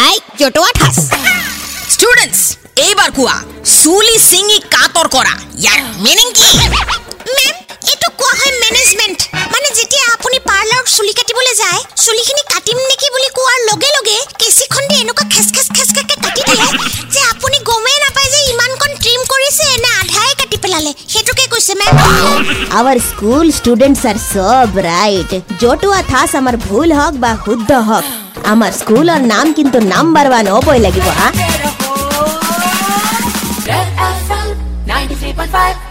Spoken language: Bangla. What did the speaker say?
আই জটোয়া ঠাস স্টুডেন্টস এইবার কোৱা চুলি চিঙি কাতর কৰা ইয়ার মিনিং কি? মেম এইটো কোৱা হয় মেনেজমেণ্ট মানে যেতিয়া আপুনি পাৰ্লাৰত চুলি কাটিবলৈ যায় চুলিখিনি কাটিম নেকি বুলি কোৱাৰ লগে লগে কেঁচিখন ಮಾಡಲೆ ಹೆದ್ರಿಕೆ ಕುಸಿ our school students are so bright ಜೋಟುವ ಥಾಸ್ ಅಮರ್ ಭೂಲ್ ಹಾಕ್ ಬಾ ಹುದ್ದ ಹಾಕ್ ಅಮರ್ ಸ್ಕೂಲ್ ಅವ್ರ ನಾಮ್ ಕಿಂತು ನಂಬರ್ ವನ್ ಓಪೋ ಇಲ್ಲಗಿವ ಹಾ 93.5